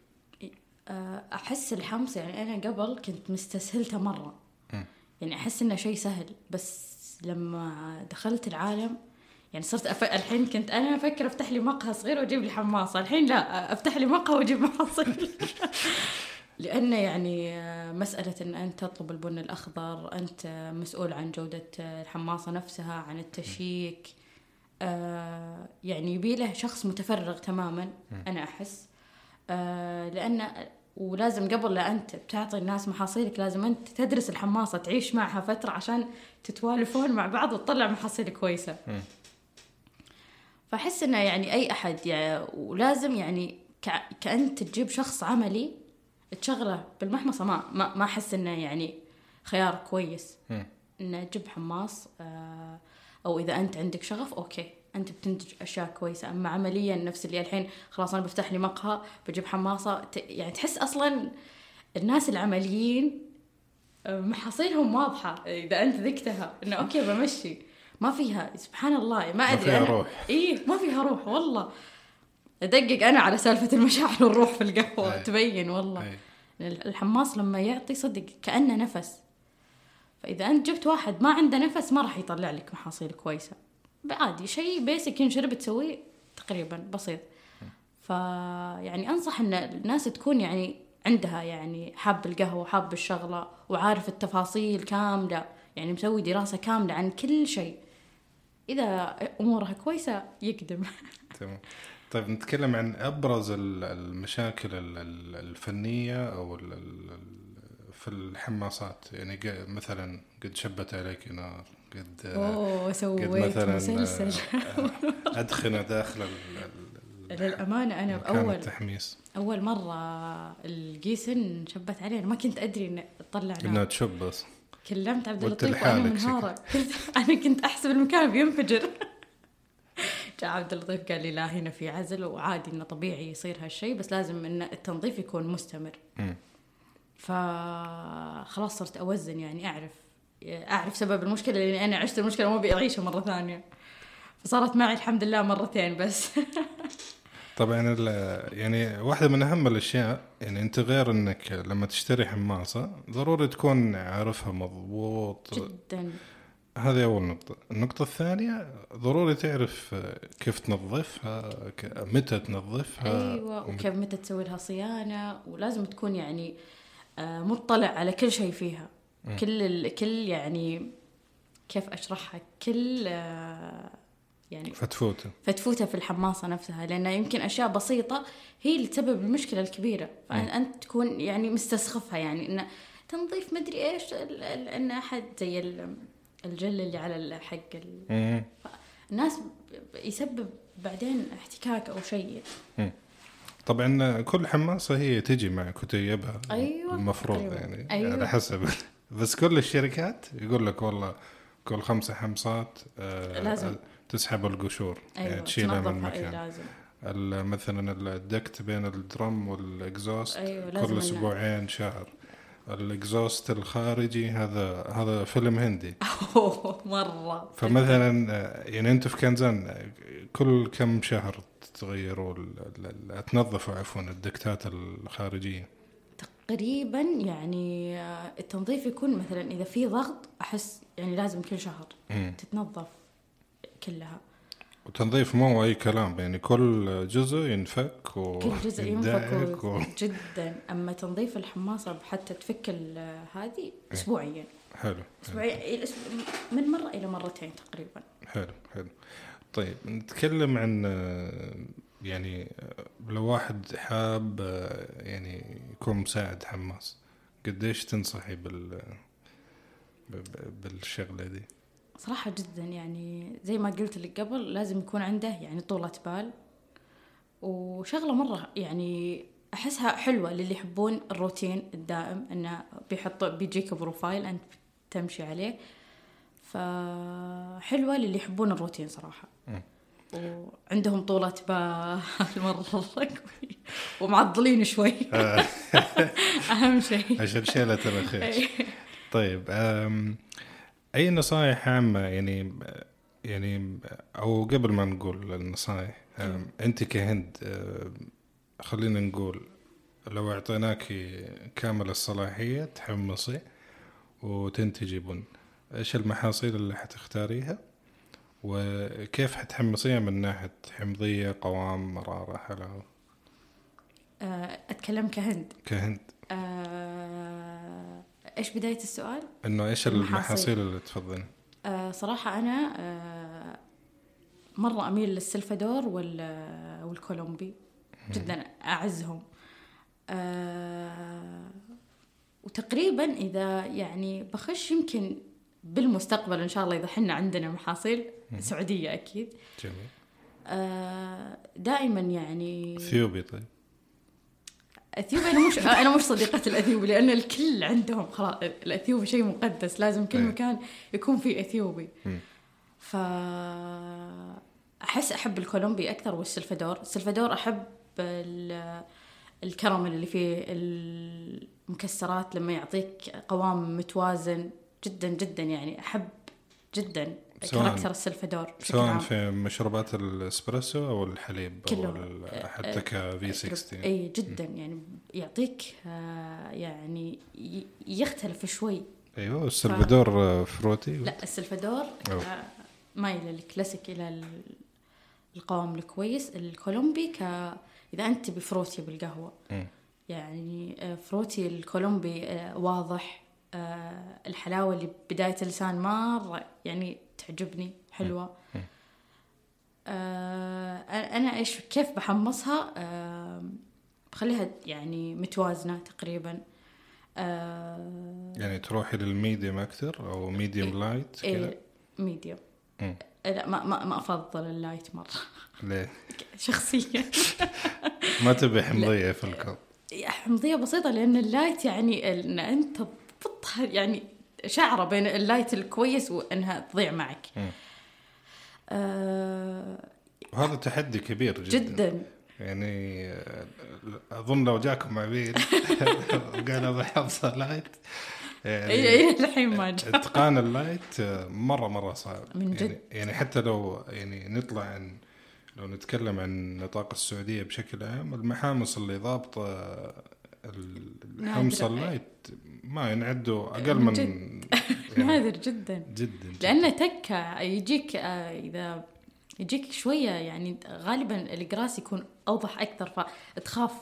آه، أحس الحمص يعني أنا قبل كنت مستسهلته مرة.
مم.
يعني أحس إنه شيء سهل بس لما دخلت العالم يعني صرت أف... الحين كنت أنا أفكر أفتح لي مقهى صغير وأجيب لي حماصة الحين لا أفتح لي مقهى وأجيب محاصيل لأنه يعني آه، مسألة إن أنت تطلب البن الأخضر أنت مسؤول عن جودة آه، الحماصة نفسها عن التشيك. آه يعني يبي له شخص متفرغ تماما أنا أحس. آه لأن ولازم قبل لا أنت بتعطي الناس محاصيلك لازم أنت تدرس الحماصة تعيش معها فترة عشان تتوالفون مع بعض وتطلع محاصيل
كويسة.
فأحس إنه يعني أي أحد يعني ولازم يعني كأنت تجيب شخص عملي تشغله بالمحمصة ما ما أحس إنه يعني خيار كويس. إنه تجيب حماص آه، أو إذا أنت عندك شغف okay أنت بتنتج أشياء كويسة. أما عمليا نفس اللي الحين خلاص أنا بفتح لي مقهى بجيب حماصة ت- يعني تحس أصلا الناس العمليين محاصيلهم واضحة. إذا أنت ذقتها. إنه okay بمشي. ما فيها سبحان الله ما أدري
فيها
أنا.
روح.
إيه ما فيها روح والله. أدقق أنا على سالفة المشاعر والروح في القهوة.
أي.
تبين والله.
أي.
الحماص لما يعطي صدق كأنه نفس. فإذا أنت جبت واحد ما عنده نفس ما راح يطلع لك محاصيل كويسة. عادي شيء بيسك ينشرب تسويه تقريبا بسيط. فيعني أنصح أن الناس تكون يعني عندها يعني حاب القهوة حاب الشغلة وعارف التفاصيل كاملة. يعني مسوي دراسة كاملة عن كل شيء. إذا أمورها كويسة يقدم.
تمام. طيب نتكلم عن أبرز ال- المشاكل ال- ال- الفنية أو في الحماصات يعني مثلا قد شبت عليك نار قد قد
سويت
مثلا
مسلسل
آه، أدخنه داخل
للأمانة أنا
مكان
بأول
التحميص.
أول مرة القيسن شبت علينا ما كنت أدري إن تطلع
انها
نار
تشب بس.
كلمت عبد اللطيف وأنا منهارة. أنا كنت أحسب المكان بينفجر. جاء عبد اللطيف قال لي لا هنا في عزل وعادي إنه طبيعي يصير هالشيء بس لازم إن التنظيف يكون مستمر.
مم.
فخلاص صرت أوزن يعني أعرف أعرف سبب المشكلة لأني أنا عشت المشكلة ما بيعيشها مرة ثانية. فصارت معي الحمد لله مرتين بس.
طبعا يعني واحدة من أهم الأشياء يعني أنت غير أنك لما تشتري حماصة ضروري تكون عارفها مضبوط.
جدا.
هذه أول نقطة. النقطة الثانية ضروري تعرف كيف تنظفها متى تنظفها
أيوه وكيف متى تسوي لها صيانة ولازم تكون يعني آه، مطلع على كل شيء فيها. كل ال... كل يعني كيف أشرحها كل آه، يعني
فتفوتة
فتفوتة في الحماصة نفسها لأن يمكن أشياء بسيطة هي اللي تسبب المشكلة الكبيرة فأنت تكون يعني مستسخفها يعني إنه تنظيف مدري ال- إن أحد زي ال- الجل اللي على ال- حق ال-. الناس يسبب بعدين احتكاك أو شيء
طبعا كل حماصة هي تجي مع كتيبها
أيوة،
المفروض
تقريباً.
يعني
أيوة.
على حسب بس كل الشركات يقول لك والله كل خمسة حمصات آه،
لازم.
تسحب القشور
أيوة
يعني تشيلها من المكان.
لازم.
مثلا الدكت بين الدرم والإكزوست
أيوة،
كل أسبوعين شهر. الإكزوست الخارجي هذا هذا فيلم هندي.
أوه مرة.
فمثلا يعني أنتم في كنزان كل كم شهر تغيروا تنظفوا عفوا الدكتات الخارجية؟
تقريبا يعني آه، التنظيف يكون مثلا إذا في ضغط أحس يعني لازم كل شهر
مم.
تتنظف كلها.
وتنظيف مو أي كلام يعني كل جزء ينفك و
كل جزء ينفك
و...
جدا. أما تنظيف الحماصة حتى تفك ال- هذه أسبوعيا.
حلو.
أسبوعيا الأسبوع- من مرة إلى مرتين تقريبا.
حلو حلو. طيب نتكلم عن آه، يعني لو واحد حاب يعني يكون مساعد حماس قديش تنصحي بال ب- ب- بالشغلة دي؟
صراحة جدا يعني زي ما قلت لك قبل لازم يكون عنده يعني طولة بال. وشغلة مرة يعني أحسها حلوة للي يحبون الروتين الدائم إنه بيحط بيجيك بروفايل أنت تمشي عليه. فحلوة للي يحبون الروتين صراحة.
مم.
وعندهم طولة بال مرة قوي. ومعضلين شوي. أهم شيء.
عشان شيلة الأخير طيب أم، أي نصائح عامة؟ يعني يعني أو قبل ما نقول النصائح أنت كهند خلينا نقول لو أعطيناك كامل الصلاحية تحمصي وتنتجي بن إيش المحاصيل اللي حتختاريها؟ وكيف حتحمصيها من ناحية حمضية قوام مرارة حلاوة
آه، أتكلم كهند.
كهند.
آه، إيش بداية السؤال؟
إنه إيش
المحاصيل.
اللي تفضلين؟
آه صراحة أنا آه مرة أميل للسلفادور وال والكولومبي. جدا أعزهم. آه وتقريبا إذا يعني بخش يمكن بالمستقبل إن شاء الله إذا حنا عندنا محاصيل سعودية أكيد.
جميل.
آه دائما يعني
إثيوبي طيب.
اثيوبيا أنا مش أنا مش صديقة الإثيوبي لأن الكل عندهم خلاص الإثيوبي شيء مقدس لازم كل
إيه.
مكان يكون فيه
إثيوبي.
ف أحس أحب الكولومبي أكثر والسلفادور. السلفادور أحب ال- الكراميل اللي فيه المكسرات لما يعطيك قوام متوازن. جدا جدا يعني أحب جدا character السلفادور
سواء
عام.
في مشروبات الإسبريسو أو الحليب أو
كله.
ال- حتى ك V60
أي جدا يعني يعطيك آه، يعني يختلف شوي.
أيوه السلفادور آه، fruity.
لا السلفادور مايل الكلاسيك إلى ال- القوام الكويس. الكولومبي ك إذا أنت تبي fruity بالقهوة.
مم.
يعني fruity الكولومبي واضح. آه، الحلاوة اللي بداية اللسان مرة يعني تعجبني حلوة.
مم.
آه، أنا إيش كيف بحمصها؟ آه، بخليها يعني متوازنة تقريبا. آه،
يعني تروحي لل medium أكثر أو medium light كذا؟
إيه
medium.
لا ما ما ما أفضل ال light مرة.
ليه؟
شخصيا.
ما تبي حمضية في الكوب
حمضية بسيطة لأن ال light يعني إن أنت تضبطها يعني شعرة بين ال light الكويس وإنها تضيع معك. آه
وهذا تحدي كبير جدا,
جدا
يعني آه، أظن لو جاكم عميل وقال أبغى حمصه light يعني
اي اي الحين ما جاء
اتقان ال light آه، مرة مرة صعب
من
يعني,
جد.
يعني حتى لو يعني نطلع عن لو نتكلم عن نطاق السعودية بشكل عام المحامص اللي ضابطة الحمص.
ال
light ما ينعدوا أقل
من جد.
يعني
نادر جدا
جدا.
لأنه تكه يجيك آه، إذا يجيك شوية يعني غالبا ال grass يكون أوضح أكثر فتخاف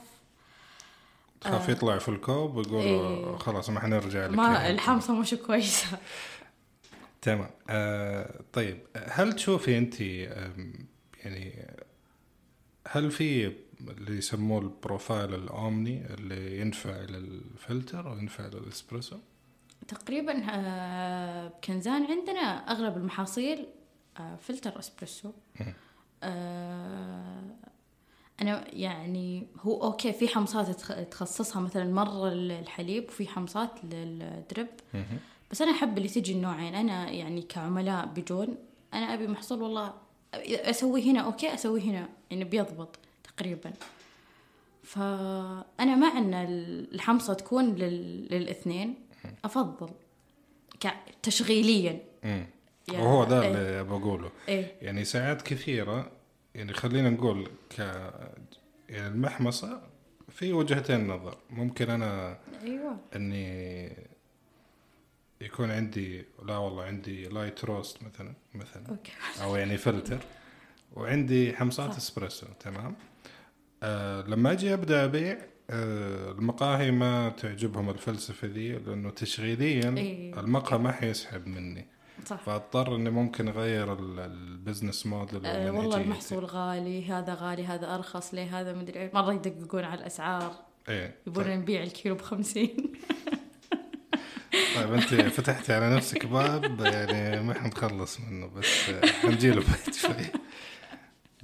تخاف يطلع في الكوب ويقولوا
إيه.
خلاص ما حنرجع لك
ما. الحمصه مش كويسه
تمام آه طيب هل تشوفي انت يعني هل في اللي يسموه ال profile ال omni اللي ينفع للفلتر وينفع للإسبريسو؟
تقريبا آه، بكنزان عندنا أغلب المحاصيل آه، فلتر إسبريسو. آه، أنا يعني هو أوكي في حمصات تخ- تخصصها مثلا مرة للحليب وفي حمصات لل
drip.
بس أنا أحب اللي تجي النوعين. أنا يعني كعملاء بيجون أنا أبي محصول والله أسوي هنا أوكي أسوي هنا يعني بيضبط. تقريبا. فأنا مع أن الحمصة تكون لل... للإثنين أفضل. ك- تشغيليا. يا-
وهو ده
إيه.
اللي بقوله
إيه.
يعني ساعات كثيرة يعني خلينا نقول ك يعني المحمصة في وجهتين نظر. ممكن أنا
أيوه.
إني يكون عندي لا والله عندي light roast مثلا مثلا.
أوكي.
أو يعني فلتر وعندي حمصات اسبريسو تمام؟ آه لما أجي أبدأ أبيع آه المقاهي ما تعجبهم الفلسفة ذي لأنه تشغيليا
إيه.
المقهى ما حيسحب مني
صح
فأضطر إني ممكن أغير ال- البزنس موديل
آه والله. المحصول غالي هذا غالي هذا أرخص ليه هذا مدري إيه. مرة يدققون على الأسعار
إيه
يبون
طيب,
نبيع الكيلو بخمسين
طيب أنت فتحتي على نفسك باب يعني ما حنخلص منه بس حنجي له بعد شوي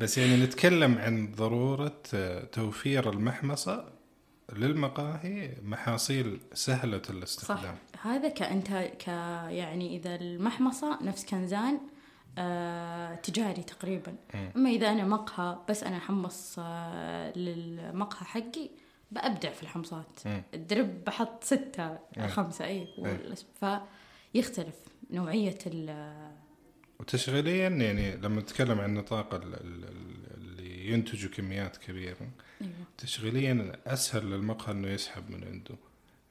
بس يعني نتكلم عن ضرورة آه، توفير المحمصة للمقاهي محاصيل سهلة
صح
الاستخدام
هذا كأنت ك يعني إذا المحمصة نفس كنزان آه تجاري تقريبا
مم.
أما إذا أنا مقهى بس أنا أحمص آه للمقهى حقي بأبدع في الحمصات. الدرب بحط ستة
مم.
خمسة أي والأس- فيختلف نوعية ال
وتشغيليا يعني لما نتكلم عن نطاق ال- ال- ال- اللي ينتجوا كميات كبيرة
أيوة.
تشغيليا أسهل للمقهى إنه يسحب من عنده.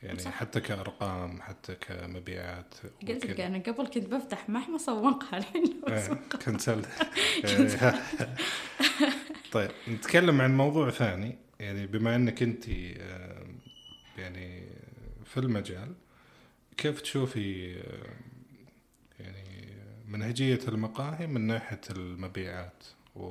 يعني
صح.
حتى كأرقام حتى كمبيعات
قلت لك. أنا قبل كنت بفتح محمصة ومقهى الحين.
إيه، كنسل طيب نتكلم عن موضوع ثاني. يعني بما إنك أنت يعني في المجال كيف تشوفي منهجية المقاهي من ناحية المبيعات. و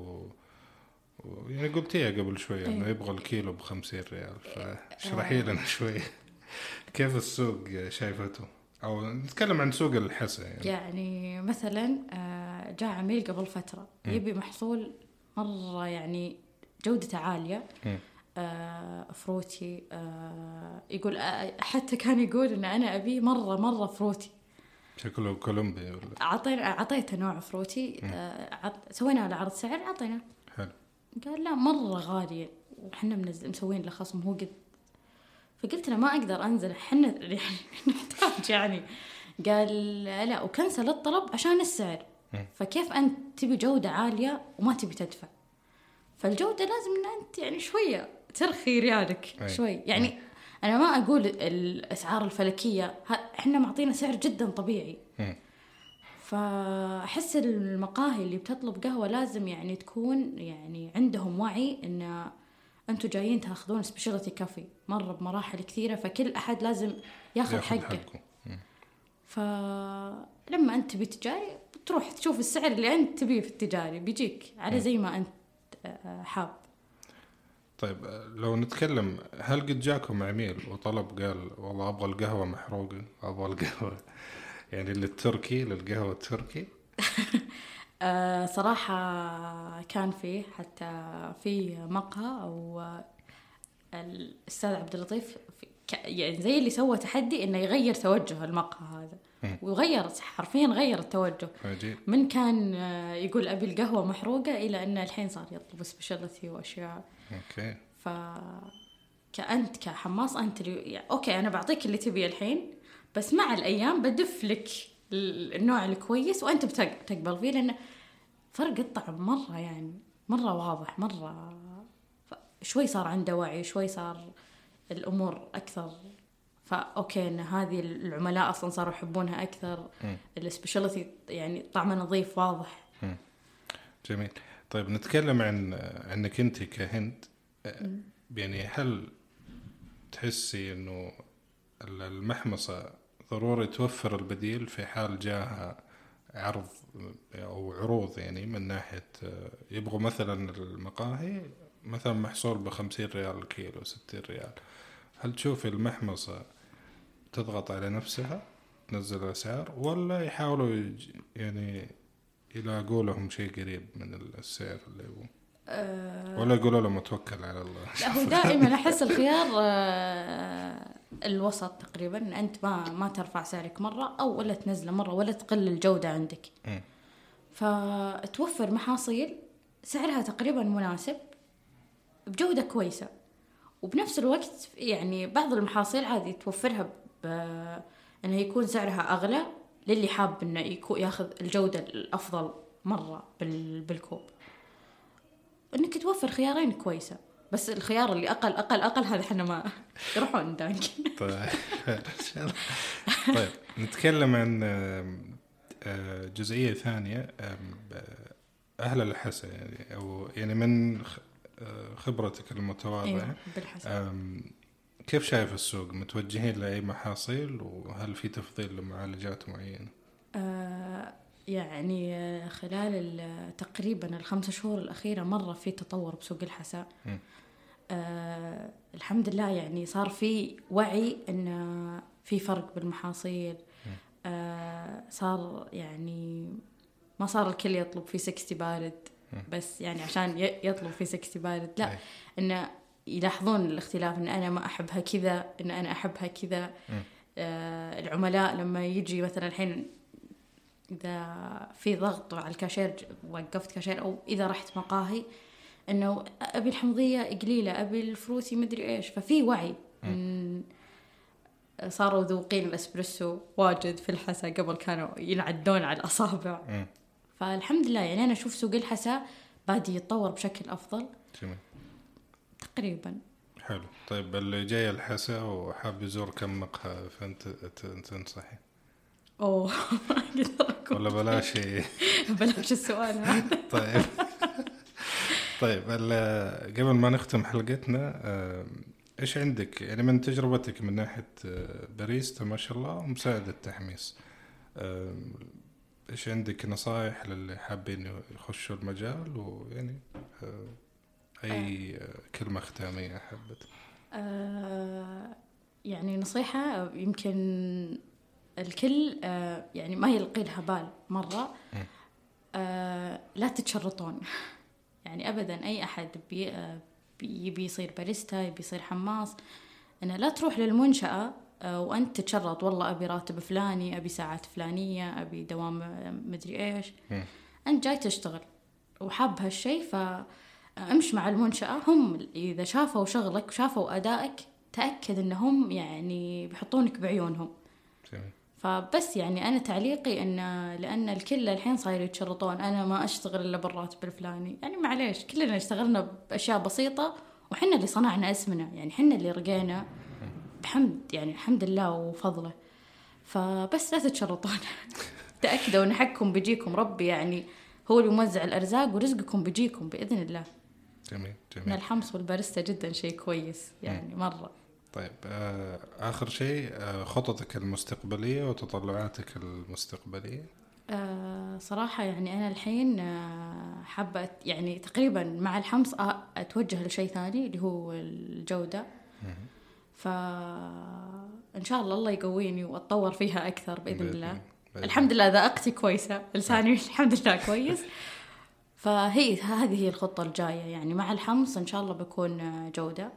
و- يعني قلتيها قبل شوي إنه
إيه.
يبغى الكيلو ب 50 ريال فاشرحي لنا شوي. كيف السوق شايفته؟ أو نتكلم عن سوق الحسا يعني.
يعني مثلا آه، جاء عميل قبل فترة
مم.
يبي محصول مرة يعني جودته عالية.
مم.
آه، fruity آه، يقول آه، حتى كان يقول إن أنا أبي مرة مرة fruity.
شكله كولومبي ولا؟
عطينا أعطيته نوع fruity آه، عط- سوينا له عرض سعر عطينا
حلو.
قال لا مرة غالية. وحنا منزل مسوين له خصم هو قد فقلت له ما أقدر أنزل حنا يعني نحتاج يعني. قال لا وكنسل الطلب عشان السعر. فكيف أنت تبي جودة عالية وما تبي تدفع؟ فالجودة لازم إن أنت يعني شوية ترخي ريالك. شوي. يعني أنا ما أقول الأسعار الفلكية ها- إحنا معطينا سعر جدا طبيعي.
مم.
فأحس المقاهي اللي بتطلب قهوة لازم يعني تكون يعني عندهم وعي إن أنتوا جايين تأخذون specialty coffee مرة بمراحل كثيرة فكل أحد لازم ياخذ حقه. فلما أنت تبي تجاري تروح تشوف السعر اللي أنت تبيه في التجاري بيجيك على زي ما أنت آه، حاب.
طيب لو نتكلم هل قد جاكم عميل وطلب قال والله أبغى القهوة محروقة أبغى القهوة يعني للتركي للقهوة التركي؟
آه، صراحة كان فيه حتى في مقهى أو آه، الأستاذ عبد اللطيف يعني زي اللي سوى تحدي إنه يغير توجه المقهى هذا. وغير حرفيا غير التوجه.
عجيب.
من كان آه، يقول أبي القهوة محروقة إلى أنه الحين صار يطلب specialty وأشياء.
أوكي.
ف كأنت كحماص اللي يعني أوكي أنا بعطيك اللي تبيه الحين بس مع الأيام بدف لك ال- النوع الكويس بتق- بتقبل فيه لأن فرق الطعم مرة يعني مرة واضح مرة ف- شوي صار عنده وعي شوي صار الأمور أكثر. فأوكي إن هذه العملاء أصلا صاروا يحبونها أكثر.
مم.
ال specialty يعني طعمه نظيف واضح.
جميل. طيب نتكلم عن عنك انت كهند يعني هل تحسي انه ال- المحمصة ضروري توفر البديل في حال جاها عرض أو عروض يعني من ناحية يبغوا مثلا المقاهي مثلا محصول ب 50 ريال الكيلو 60 ريال. هل تشوفي المحمصة تضغط على نفسها تنزل الأسعار ولا يحاولوا يعني يلاقوا لهم شيء قريب من السعر اللي هو.
أه.
ولا يقولوا لهم توكل على الله.
لا هو دائما أحس الخيار آه، الوسط تقريبا. أنت ما ما ترفع سعرك مرة أو ولا تنزله مرة ولا تقل الجودة عندك. فتوفر محاصيل سعرها تقريبا مناسب بجودة كويسة. وبنفس الوقت يعني بعض المحاصيل عادي توفرها ب إنه يكون سعرها أغلى. للي حاب إنه ياخذ الجودة الأفضل مرة بال بالكوب. إنك توفر خيارين كويسة. بس الخيار اللي أقل أقل أقل هذا إحنا ما يروحون دانك
طيب. طيب. نتكلم عن آه، جزئية ثانية أهل الحسا يعني أو يعني من آه، خبرتك المتواضعة.
بالحسب
آم، كيف شايف السوق متوجهين لأي محاصيل وهل في تفضيل لمعالجات معينة؟
آه يعني خلال ال- تقريبا الخمسة شهور الأخيرة مرة في تطور بسوق الحساء. آه الحمد لله يعني صار في وعي إن في فرق بالمحاصيل آه صار يعني ما صار الكل يطلب V60 بارد. بس يعني عشان يطلب V60 بارد لا
أي.
يلاحظون الاختلاف إن أنا ما أحبها كذا إن أنا أحبها كذا. آه العملاء لما يجي مثلا الحين إذا في ضغط على الكاشير وقفت كاشير أو إذا رحت مقاهي إنه أبي الحمضية قليلة أبي ال fruity مدري إيش. ففي وعي صاروا ذوقين الإسبريسو واجد في الحسا قبل كانوا ينعدون على
الأصابع.
فالحمد لله يعني أنا أشوف سوق الحسا بادي يتطور بشكل أفضل.
جميل.
تقريبا.
حلو. طيب اللي جاي الحسا وحاب يزور كم مقهى فأنت ت- تنصحي؟
أوه ما أقدر
ولا بلاش.
بلاش السؤال هذا.
طيب. طيب قبل ما نختم حلقتنا آه، إيش عندك؟ يعني من تجربتك من ناحية آه، باريستا ما شاء الله ومساعد التحميص آه، إيش عندك نصائح للي حابين يخشوا المجال؟ ويعني أي آه. كلمة ختامية حبت؟
آه يعني نصيحة يمكن الكل آه يعني ما يلقي لها بال مرة. آه لا تتشرطون. يعني ابدا أي أحد بي آه يبي يصير باريستا يبي يصير حماص إنه لا تروح للمنشأة آه، وأنت تتشرط. والله أبي راتب فلاني أبي ساعات فلانية أبي دوام مدري إيش. أنت جاي تشتغل. وحاب هالشيء فامش مع المنشأة. هم إذا شافوا شغلك وشافوا أدائك تأكد إنهم يعني بيحطونك بعيونهم. فبس يعني أنا تعليقي إن لأن الكل الحين صاير يتشرطون. أنا ما أشتغل إلا بالراتب الفلاني. يعني معليش كلنا اشتغلنا بأشياء بسيطة وحنا اللي صنعنا اسمنا. يعني حنا اللي رقينا. بحمد يعني الحمد لله وفضله. فبس لا تتشرطون. تأكدوا إن حقكم بيجيكم. ربي يعني هو اللي موزع الأرزاق ورزقكم بيجيكم بإذن الله.
جميل جميل.
الحمص والبارستا جدا شيء كويس يعني مرة.
طيب آه آخر شيء آه خططك المستقبلية وتطلعاتك المستقبلية؟
آه صراحة يعني أنا الحين آه حابة يعني تقريبا مع الحمص أتوجه لشيء ثاني اللي هو الجودة. فإن شاء الله الله يقويني وأتطور فيها أكثر بإذن, بإذن الله. بإذن. الحمد لله ذائقتي كويسة لساني الحمد لله كويس. فهي هذه هي الخطة الجاية يعني. مع الحمص إن شاء الله بكون جودة.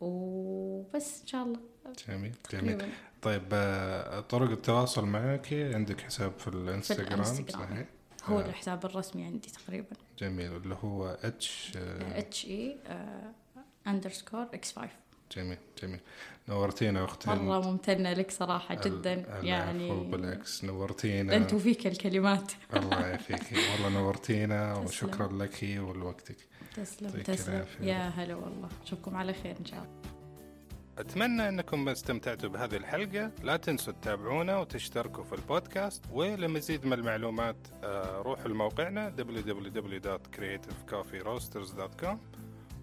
وبس إن شاء الله.
جميل جميل. طيب آه، طرق التواصل معك؟ عندك حساب في الإنستغرام, في الإنستغرام. صحيح؟
هو آه. الحساب الرسمي عندي تقريبا.
جميل اللي هو H
H E underscore X 5
جميل جميل. نورتينا أختي
مرة ممتنة لك صراحة جدا يعني
بالعكس. نورتينا.
أنت وفيك الكلمات.
الله يعافيك. والله نورتينا وشكرا لك ولوقتك.
تسلم تسلم. يا هلا والله. أشوفكم على خير إن شاء الله.
أتمنى أنكم استمتعتوا بهذه الحلقة. لا تنسوا تتابعونا وتشتركوا في البودكاست. ولمزيد من المعلومات آه، روحوا لموقعنا www.creativecoffeeroasters.com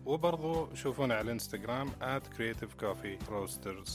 وبرضو شوفونا على الانستغرام at creativecoffeeroasters